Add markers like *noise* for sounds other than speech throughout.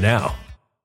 now.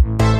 Thank you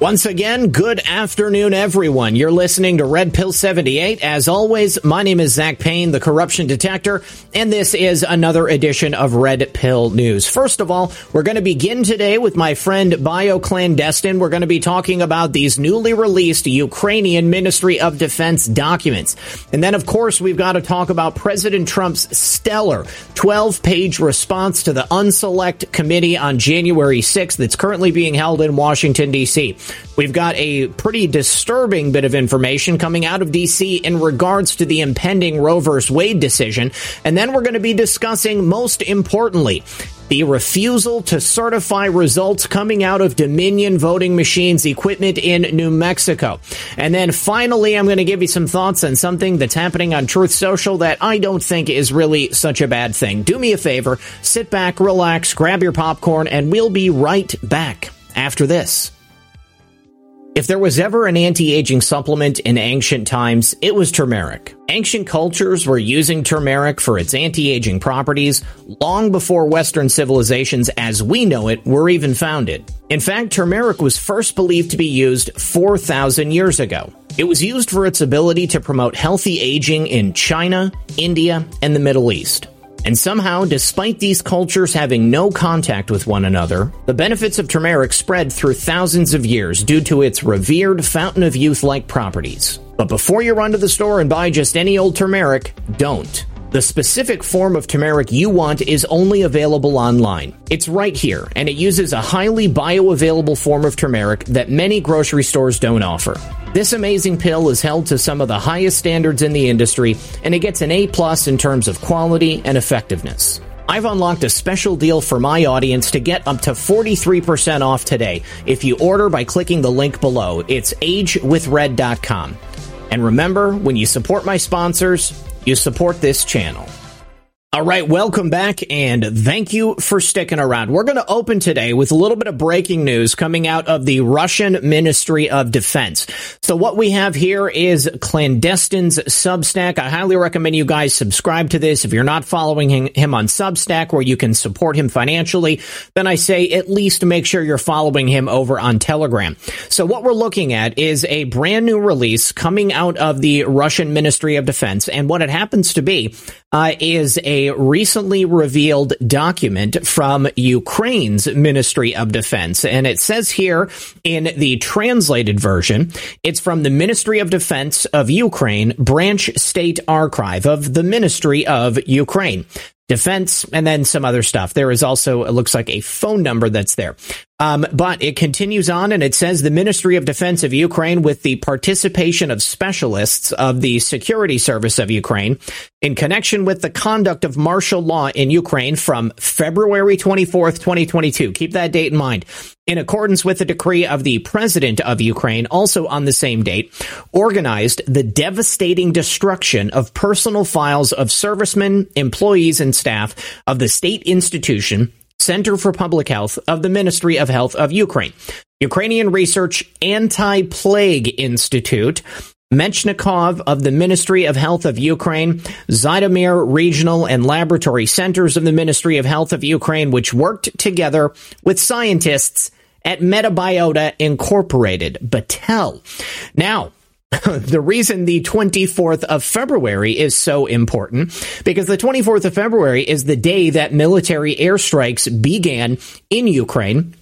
Once again, good afternoon, everyone. You're listening to Red Pill 78. As always, my name is Zak Paine, the corruption detector, and this is another edition of Red Pill News. First of all, we're going to begin today with my friend BioClandestine. We're going to be talking about these newly released Ukrainian Ministry of Defense documents. And then, of course, we've got to talk about President Trump's stellar 12 page response to the Unselect Committee on January 6th that's currently being held in Washington, D.C. We've got a pretty disturbing bit of information coming out of DC in regards to the impending Roe v. Wade decision. And then we're going to be discussing, most importantly, the refusal to certify results coming out of Dominion voting machines equipment in New Mexico. And then finally, I'm going to give you some thoughts on something that's happening on Truth Social that I don't think is really such a bad thing. Do me a favor, sit back, relax, grab your popcorn, and we'll be right back after this. If there was ever an anti-aging supplement in ancient times, it was turmeric. Ancient cultures were using turmeric for its anti-aging properties long before Western civilizations as we know it were even founded. In fact, turmeric was first believed to be used 4,000 years ago. It was used for its ability to promote healthy aging in China, India, and the Middle East. And somehow, despite these cultures having no contact with one another, the benefits of turmeric spread through thousands of years due to its revered fountain of youth like properties. But before you run to the store and buy just any old turmeric, don't. The specific form of turmeric you want is only available online. It's right here, and it uses a highly bioavailable form of turmeric that many grocery stores don't offer. This amazing pill is held to some of the highest standards in the industry, and it gets an A plus in terms of quality and effectiveness. I've unlocked a special deal for my audience to get up to 43% off today if you order by clicking the link below. It's agewithred.com. And remember, when you support my sponsors, you support this channel. All right, welcome back and thank you for sticking around. We're going to open today with a little bit of breaking news coming out of the Russian Ministry of Defense. So what we have here is Clandestine's Substack. I highly recommend you guys subscribe to this. If you're not following him on Substack where you can support him financially, then I say at least make sure you're following him over on Telegram. So what we're looking at is a brand new release coming out of the Russian Ministry of Defense. And what it happens to be uh, is a recently revealed document from Ukraine's Ministry of Defense. And it says here in the translated version, it's from the Ministry of Defense of Ukraine, Branch State Archive of the Ministry of Ukraine defense, and then some other stuff. There is also, it looks like a phone number that's there. Um, but it continues on and it says the Ministry of Defense of Ukraine, with the participation of specialists of the Security Service of Ukraine, in connection with the conduct of martial law in Ukraine from February 24th, 2022. Keep that date in mind. In accordance with the decree of the President of Ukraine, also on the same date, organized the devastating destruction of personal files of servicemen, employees, and staff of the state institution Center for Public Health of the Ministry of Health of Ukraine, Ukrainian Research Anti-Plague Institute, Menshnikov of the Ministry of Health of Ukraine, Zhytomyr Regional and Laboratory Centers of the Ministry of Health of Ukraine, which worked together with scientists at Metabiota Incorporated, Battelle. Now, *laughs* the reason the 24th of February is so important because the 24th of February is the day that military airstrikes began in Ukraine.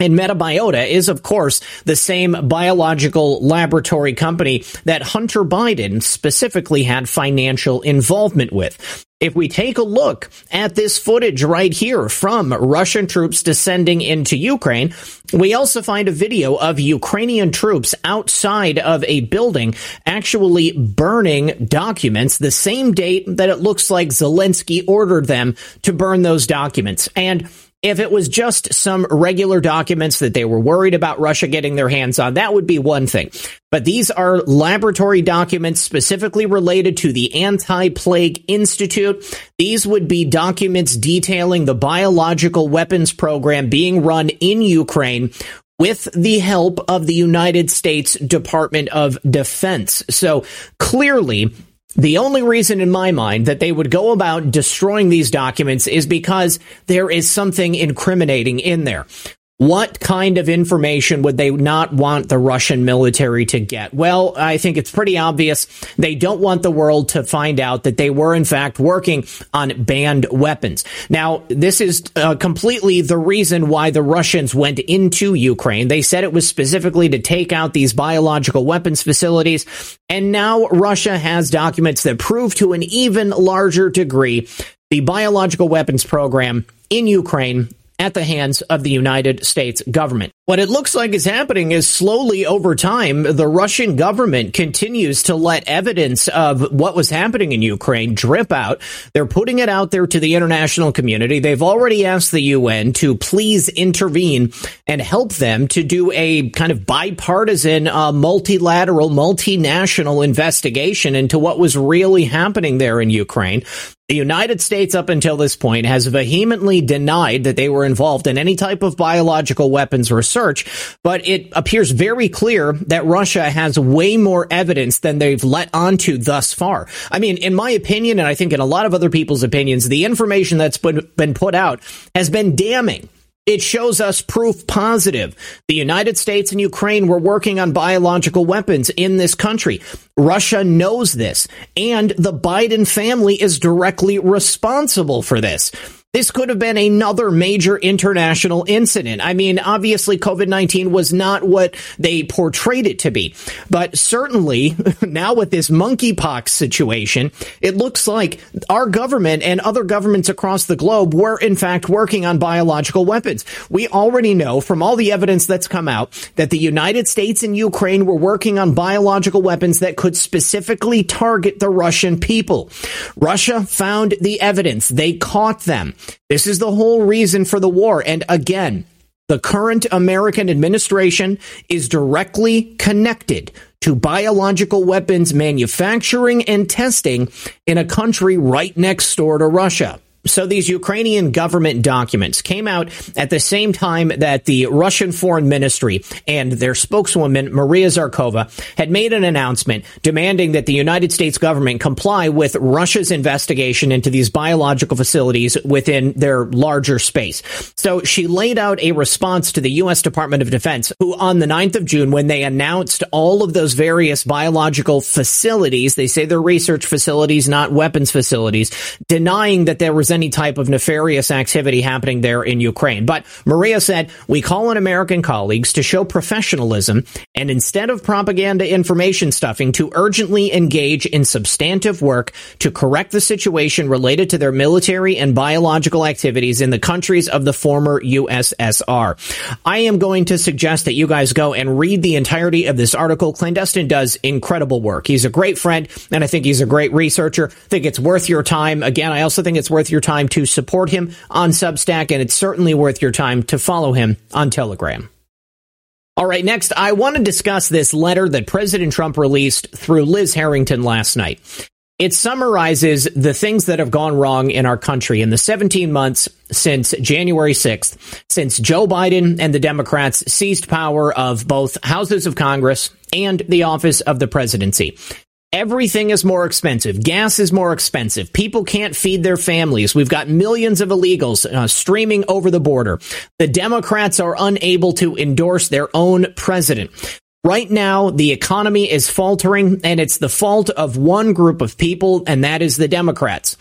And Metabiota is, of course, the same biological laboratory company that Hunter Biden specifically had financial involvement with. If we take a look at this footage right here from Russian troops descending into Ukraine, we also find a video of Ukrainian troops outside of a building actually burning documents the same date that it looks like Zelensky ordered them to burn those documents. And if it was just some regular documents that they were worried about Russia getting their hands on, that would be one thing. But these are laboratory documents specifically related to the Anti-Plague Institute. These would be documents detailing the biological weapons program being run in Ukraine with the help of the United States Department of Defense. So clearly, the only reason in my mind that they would go about destroying these documents is because there is something incriminating in there. What kind of information would they not want the Russian military to get? Well, I think it's pretty obvious. They don't want the world to find out that they were in fact working on banned weapons. Now, this is uh, completely the reason why the Russians went into Ukraine. They said it was specifically to take out these biological weapons facilities. And now Russia has documents that prove to an even larger degree the biological weapons program in Ukraine at the hands of the United States government. What it looks like is happening is slowly over time, the Russian government continues to let evidence of what was happening in Ukraine drip out. They're putting it out there to the international community. They've already asked the UN to please intervene and help them to do a kind of bipartisan, uh, multilateral, multinational investigation into what was really happening there in Ukraine. The United States, up until this point, has vehemently denied that they were involved in any type of biological weapons research, but it appears very clear that Russia has way more evidence than they've let onto thus far. I mean, in my opinion, and I think in a lot of other people's opinions, the information that's been, been put out has been damning. It shows us proof positive. The United States and Ukraine were working on biological weapons in this country. Russia knows this, and the Biden family is directly responsible for this. This could have been another major international incident. I mean, obviously, COVID 19 was not what they portrayed it to be. But certainly, *laughs* now with this monkeypox situation, it looks like our government and other governments across the globe were, in fact, working on biological weapons. We already know from all the evidence that's come out that the United States and Ukraine were working on biological weapons that could specifically target the Russian people. Russia found the evidence. They caught them. This is the whole reason for the war. And again, the current American administration is directly connected to biological weapons manufacturing and testing in a country right next door to Russia. So these Ukrainian government documents came out at the same time that the Russian foreign ministry and their spokeswoman, Maria Zakharova, had made an announcement demanding that the United States government comply with Russia's investigation into these biological facilities within their larger space. So she laid out a response to the U.S. Department of Defense, who on the 9th of June, when they announced all of those various biological facilities, they say they're research facilities, not weapons facilities, denying that there was any type of nefarious activity happening there in Ukraine. But Maria said, we call on American colleagues to show professionalism and instead of propaganda information stuffing to urgently engage in substantive work to correct the situation related to their military and biological activities in the countries of the former USSR. I am going to suggest that you guys go and read the entirety of this article. Clandestine does incredible work. He's a great friend and I think he's a great researcher. I think it's worth your time. Again, I also think it's worth your time to support him on Substack, and it's certainly worth your time to follow him on Telegram. All right, next, I want to discuss this letter that President Trump released through Liz Harrington last night. It summarizes the things that have gone wrong in our country in the 17 months since January 6th, since Joe Biden and the Democrats seized power of both houses of Congress and the office of the presidency. Everything is more expensive. Gas is more expensive. People can't feed their families. We've got millions of illegals uh, streaming over the border. The Democrats are unable to endorse their own president. Right now, the economy is faltering, and it's the fault of one group of people, and that is the Democrats.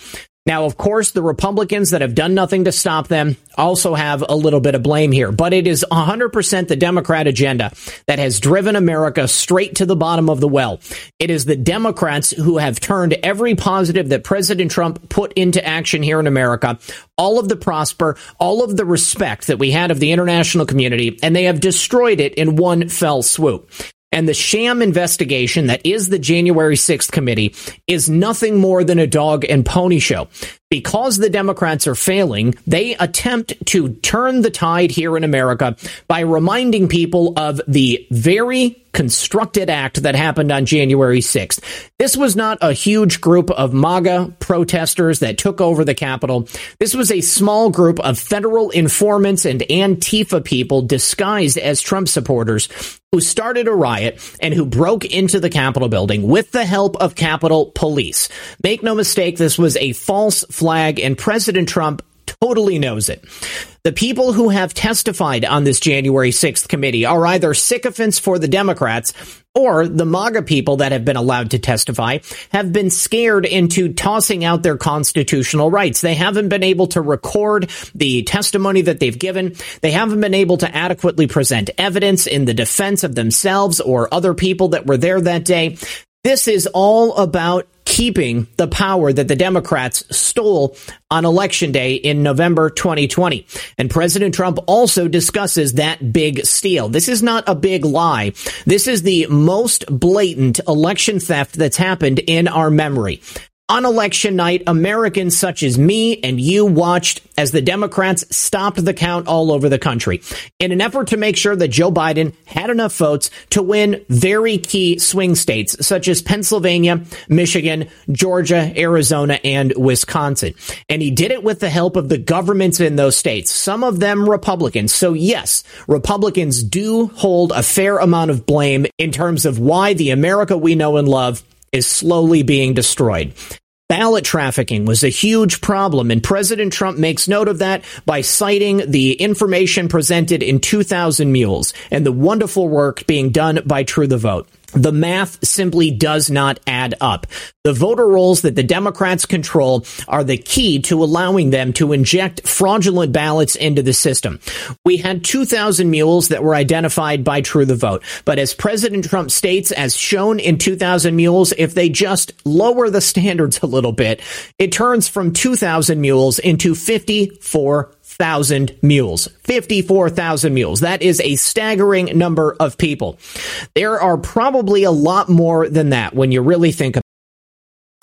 Now, of course, the Republicans that have done nothing to stop them also have a little bit of blame here, but it is 100% the Democrat agenda that has driven America straight to the bottom of the well. It is the Democrats who have turned every positive that President Trump put into action here in America, all of the prosper, all of the respect that we had of the international community, and they have destroyed it in one fell swoop. And the sham investigation that is the January 6th committee is nothing more than a dog and pony show. Because the Democrats are failing, they attempt to turn the tide here in America by reminding people of the very constructed act that happened on January 6th. This was not a huge group of MAGA protesters that took over the Capitol. This was a small group of federal informants and Antifa people disguised as Trump supporters who started a riot and who broke into the Capitol building with the help of Capitol Police. Make no mistake, this was a false flag, and President Trump totally knows it. The people who have testified on this January 6th committee are either sycophants for the Democrats or the MAGA people that have been allowed to testify have been scared into tossing out their constitutional rights. They haven't been able to record the testimony that they've given. They haven't been able to adequately present evidence in the defense of themselves or other people that were there that day. This is all about keeping the power that the Democrats stole on election day in November 2020. And President Trump also discusses that big steal. This is not a big lie. This is the most blatant election theft that's happened in our memory. On election night, Americans such as me and you watched as the Democrats stopped the count all over the country in an effort to make sure that Joe Biden had enough votes to win very key swing states such as Pennsylvania, Michigan, Georgia, Arizona, and Wisconsin. And he did it with the help of the governments in those states, some of them Republicans. So yes, Republicans do hold a fair amount of blame in terms of why the America we know and love is slowly being destroyed. Ballot trafficking was a huge problem, and President Trump makes note of that by citing the information presented in 2000 Mules and the wonderful work being done by True the Vote. The math simply does not add up. The voter rolls that the Democrats control are the key to allowing them to inject fraudulent ballots into the system. We had 2,000 mules that were identified by True the Vote. But as President Trump states, as shown in 2,000 mules, if they just lower the standards a little bit, it turns from 2,000 mules into 54 thousand mules. 54,000 mules. That is a staggering number of people. There are probably a lot more than that when you really think about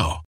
now.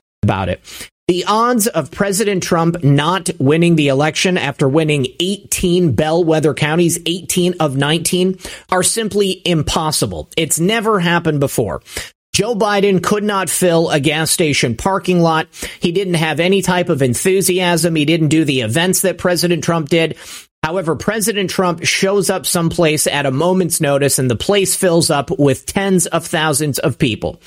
About it. The odds of President Trump not winning the election after winning 18 bellwether counties, 18 of 19, are simply impossible. It's never happened before. Joe Biden could not fill a gas station parking lot. He didn't have any type of enthusiasm. He didn't do the events that President Trump did. However, President Trump shows up someplace at a moment's notice and the place fills up with tens of thousands of people.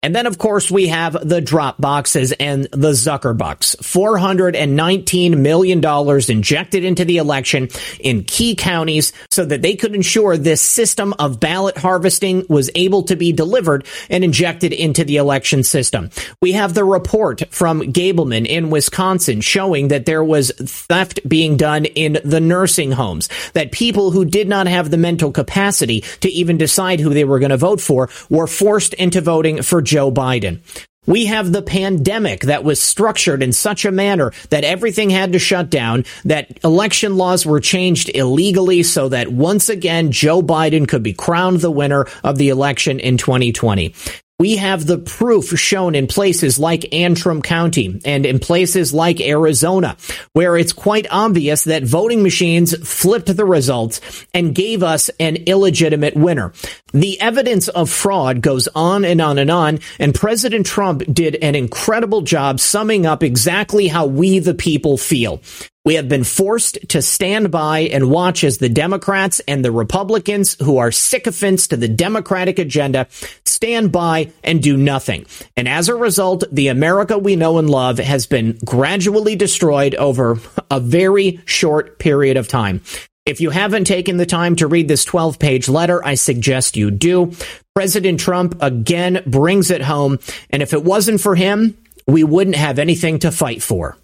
And then, of course, we have the drop boxes and the Zuckerbucks. $419 million injected into the election in key counties so that they could ensure this system of ballot harvesting was able to be delivered and injected into the election system. We have the report from Gableman in Wisconsin showing that there was theft being done in the nursing homes, that people who did not have the mental capacity to even decide who they were going to vote for were forced into voting for Joe Biden. We have the pandemic that was structured in such a manner that everything had to shut down, that election laws were changed illegally so that once again Joe Biden could be crowned the winner of the election in 2020. We have the proof shown in places like Antrim County and in places like Arizona, where it's quite obvious that voting machines flipped the results and gave us an illegitimate winner. The evidence of fraud goes on and on and on, and President Trump did an incredible job summing up exactly how we the people feel. We have been forced to stand by and watch as the Democrats and the Republicans, who are sycophants to the Democratic agenda, stand by and do nothing. And as a result, the America we know and love has been gradually destroyed over a very short period of time. If you haven't taken the time to read this 12 page letter, I suggest you do. President Trump again brings it home. And if it wasn't for him, we wouldn't have anything to fight for.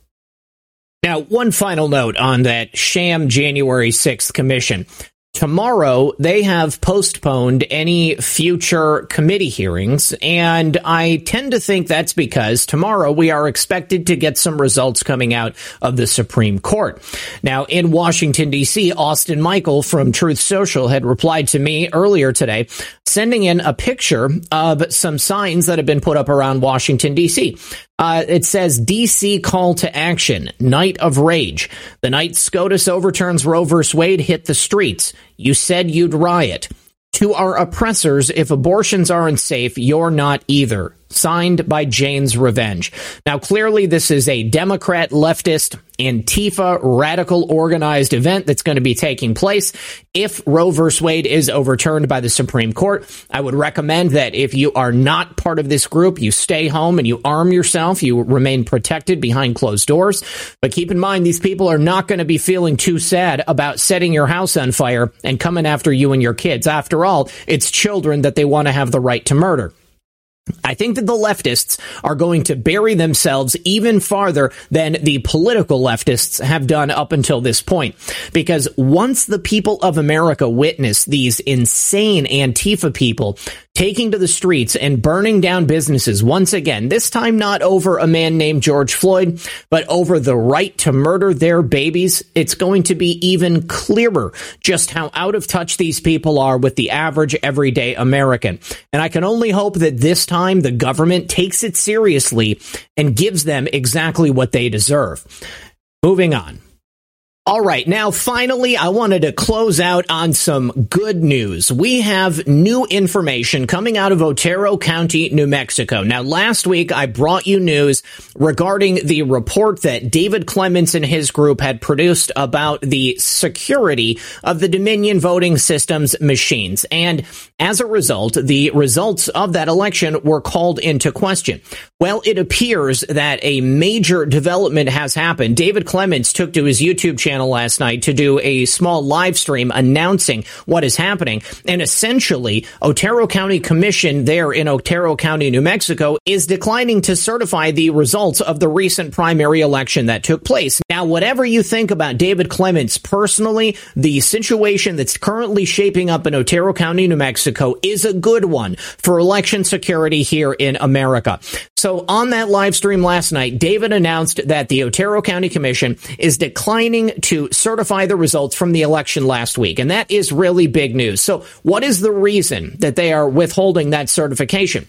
Now, one final note on that sham January 6th commission. Tomorrow, they have postponed any future committee hearings, and I tend to think that's because tomorrow we are expected to get some results coming out of the Supreme Court. Now, in Washington, D.C., Austin Michael from Truth Social had replied to me earlier today, sending in a picture of some signs that have been put up around Washington, D.C. Uh, it says DC call to action, night of rage. The night SCOTUS overturns Roe v. Wade hit the streets. You said you'd riot. To our oppressors, if abortions aren't safe, you're not either signed by Jane's Revenge. Now, clearly, this is a Democrat, leftist, Antifa, radical organized event that's going to be taking place. If Roe v. Wade is overturned by the Supreme Court, I would recommend that if you are not part of this group, you stay home and you arm yourself. You remain protected behind closed doors. But keep in mind, these people are not going to be feeling too sad about setting your house on fire and coming after you and your kids. After all, it's children that they want to have the right to murder. I think that the leftists are going to bury themselves even farther than the political leftists have done up until this point. Because once the people of America witness these insane Antifa people taking to the streets and burning down businesses once again, this time not over a man named George Floyd, but over the right to murder their babies, it's going to be even clearer just how out of touch these people are with the average everyday American. And I can only hope that this time the government takes it seriously and gives them exactly what they deserve. Moving on. All right. Now, finally, I wanted to close out on some good news. We have new information coming out of Otero County, New Mexico. Now, last week, I brought you news regarding the report that David Clements and his group had produced about the security of the Dominion voting systems machines. And as a result, the results of that election were called into question. Well, it appears that a major development has happened. David Clements took to his YouTube channel last night to do a small live stream announcing what is happening. And essentially, Otero County Commission there in Otero County, New Mexico is declining to certify the results of the recent primary election that took place. Now, whatever you think about David Clements personally, the situation that's currently shaping up in Otero County, New Mexico is a good one for election security here in America. So on that live stream last night, David announced that the Otero County Commission is declining to certify the results from the election last week. And that is really big news. So what is the reason that they are withholding that certification?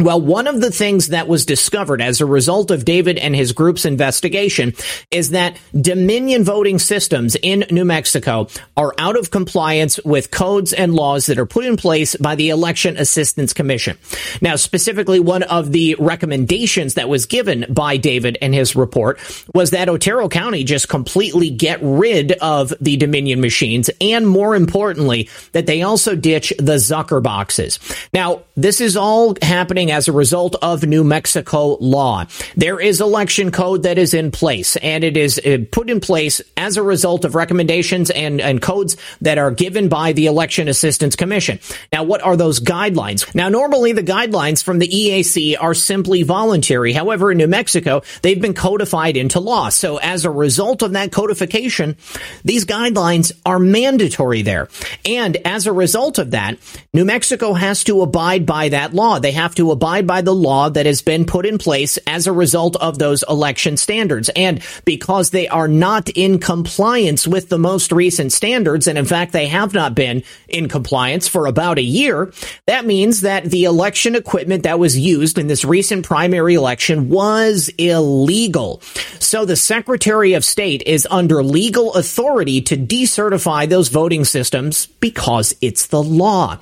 Well, one of the things that was discovered as a result of David and his group's investigation is that Dominion voting systems in New Mexico are out of compliance with codes and laws that are put in place by the Election Assistance Commission. Now, specifically, one of the recommendations that was given by David and his report was that Otero County just completely get rid of the Dominion machines and more importantly, that they also ditch the Zucker boxes. Now, this is all happening happening as a result of New Mexico law. There is election code that is in place, and it is uh, put in place as a result of recommendations and, and codes that are given by the Election Assistance Commission. Now, what are those guidelines? Now, normally the guidelines from the EAC are simply voluntary. However, in New Mexico, they've been codified into law. So as a result of that codification, these guidelines are mandatory there. And as a result of that, New Mexico has to abide by that law. They have to abide by the law that has been put in place as a result of those election standards. And because they are not in compliance with the most recent standards, and in fact, they have not been in compliance for about a year, that means that the election equipment that was used in this recent primary election was illegal. So the Secretary of State is under legal authority to decertify those voting systems because it's the law.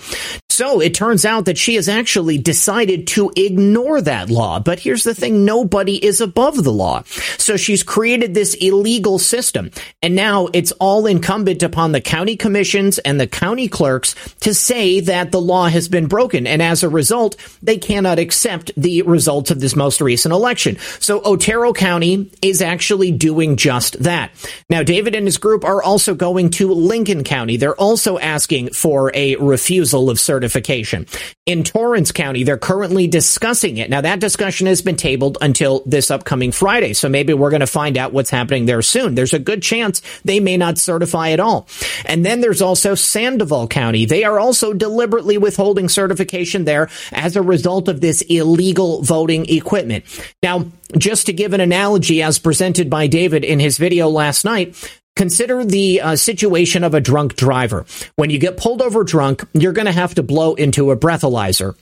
So it turns out that she has actually decided to ignore that law. But here's the thing. Nobody is above the law. So she's created this illegal system. And now it's all incumbent upon the county commissions and the county clerks to say that the law has been broken. And as a result, they cannot accept the results of this most recent election. So Otero County actually doing just that. Now, David and his group are also going to Lincoln County. They're also asking for a refusal of certification. In Torrance County, they're currently discussing it. Now, that discussion has been tabled until this upcoming Friday, so maybe we're going to find out what's happening there soon. There's a good chance they may not certify at all. And then there's also Sandoval County. They are also deliberately withholding certification there as a result of this illegal voting equipment. Now, just to give an analogy as presented by David in his video last night, Consider the uh, situation of a drunk driver. When you get pulled over drunk, you're going to have to blow into a breathalyzer.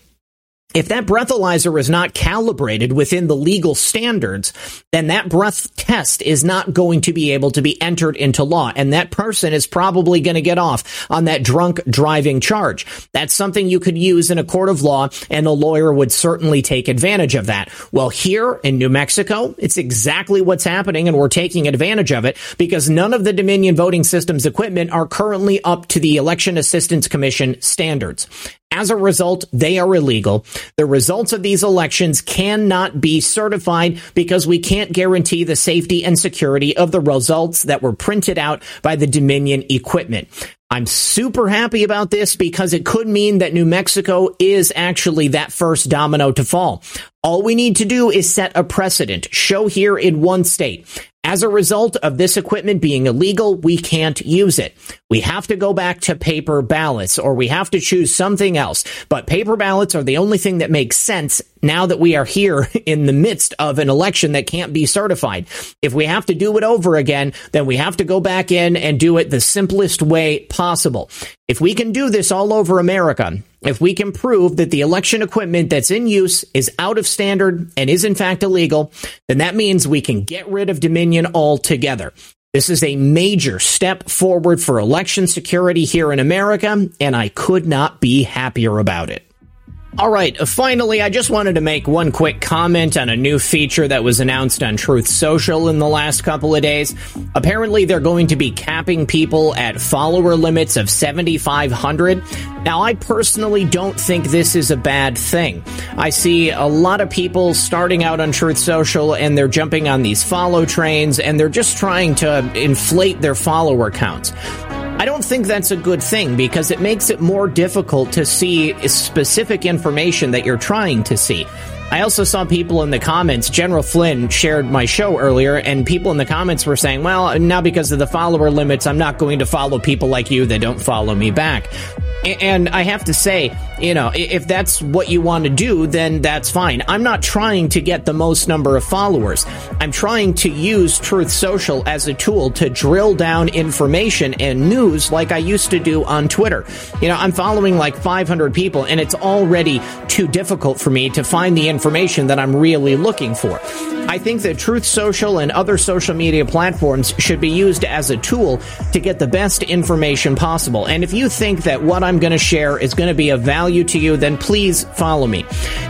If that breathalyzer is not calibrated within the legal standards, then that breath test is not going to be able to be entered into law. And that person is probably going to get off on that drunk driving charge. That's something you could use in a court of law and a lawyer would certainly take advantage of that. Well, here in New Mexico, it's exactly what's happening and we're taking advantage of it because none of the Dominion voting systems equipment are currently up to the Election Assistance Commission standards. As a result, they are illegal. The results of these elections cannot be certified because we can't guarantee the safety and security of the results that were printed out by the Dominion equipment. I'm super happy about this because it could mean that New Mexico is actually that first domino to fall. All we need to do is set a precedent, show here in one state. As a result of this equipment being illegal, we can't use it. We have to go back to paper ballots or we have to choose something else. But paper ballots are the only thing that makes sense now that we are here *laughs* in the midst of an election that can't be certified. If we have to do it over again, then we have to go back in and do it the simplest way possible. If we can do this all over America, if we can prove that the election equipment that's in use is out of standard and is in fact illegal, then that means we can get rid of Dominion altogether. This is a major step forward for election security here in America, and I could not be happier about it. All right, uh, finally, I just wanted to make one quick comment on a new feature that was announced on Truth Social in the last couple of days. Apparently, they're going to be capping people at follower limits of 7,500. Now, I personally don't think this is a bad thing. I see a lot of people starting out on Truth Social and they're jumping on these follow trains and they're just trying to inflate their follower counts. I don't think that's a good thing because it makes it more difficult to see specific information that you're trying to see. I also saw people in the comments. General Flynn shared my show earlier, and people in the comments were saying, well, now because of the follower limits, I'm not going to follow people like you that don't follow me back. And I have to say, you know, if that's what you want to do, then that's fine. I'm not trying to get the most number of followers. I'm trying to use Truth Social as a tool to drill down information and news like I used to do on Twitter. You know, I'm following like 500 people and it's already too difficult for me to find the information that I'm really looking for. I think that Truth Social and other social media platforms should be used as a tool to get the best information possible. And if you think that what I'm going to share is going to be of value to you, then please follow me.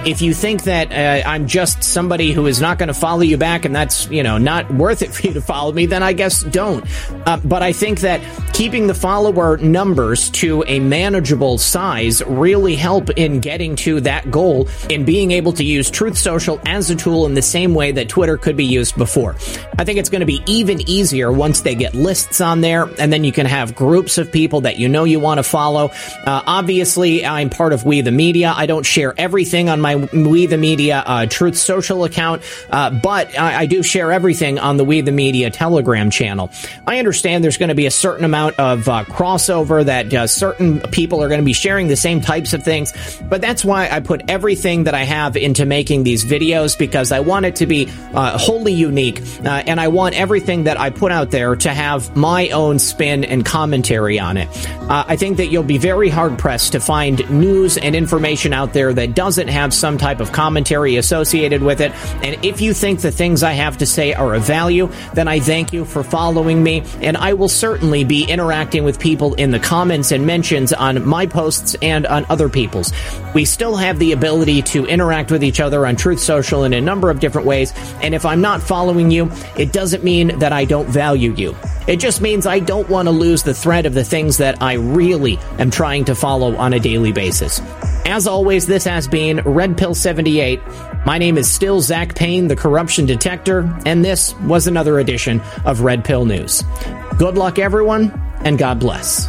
If you think that uh, I'm just somebody who is not going to follow you back and that's, you know, not worth it *laughs* for you to follow me, then I guess don't. Uh, but I think that keeping the follower numbers to a manageable size really help in getting to that goal in being able to use Truth Social as a tool in the same way that Twitter could be used before. I think it's going to be even easier once they get lists on there, and then you can have groups of people that you know you want to follow. Uh, obviously, I'm part of We the Media. I don't share everything on my We the Media uh, Truth Social account, uh, but I, I, do share everything on the We the Media Telegram channel. I understand there's going to be a certain amount of uh, crossover that uh, certain people are going to be sharing the same types of things, but that's why I put everything that I have into making these videos because I want it to be uh, wholly unique, uh, and I want everything that I put out there to have my own spin and commentary on it. I think that you'll be very hard pressed to find news and information out there that doesn't have some type of commentary associated with it. And if you think the things I have to say are of value, then I thank you for following me, and I will certainly be interacting with people in the comments and mentions on my posts and on other people's. We still have the ability to interact with each other on Truth Social in a number of different ways, and if I'm not following you, it doesn't mean that I don't value you. It just means I don't want to lose the thread of the things that I really am trying to follow on a daily basis. As always, this has been Red Pill 78. My name is still Zak Paine, the corruption detector, and this was another edition of Red Pill News. Good luck, everyone, and God bless.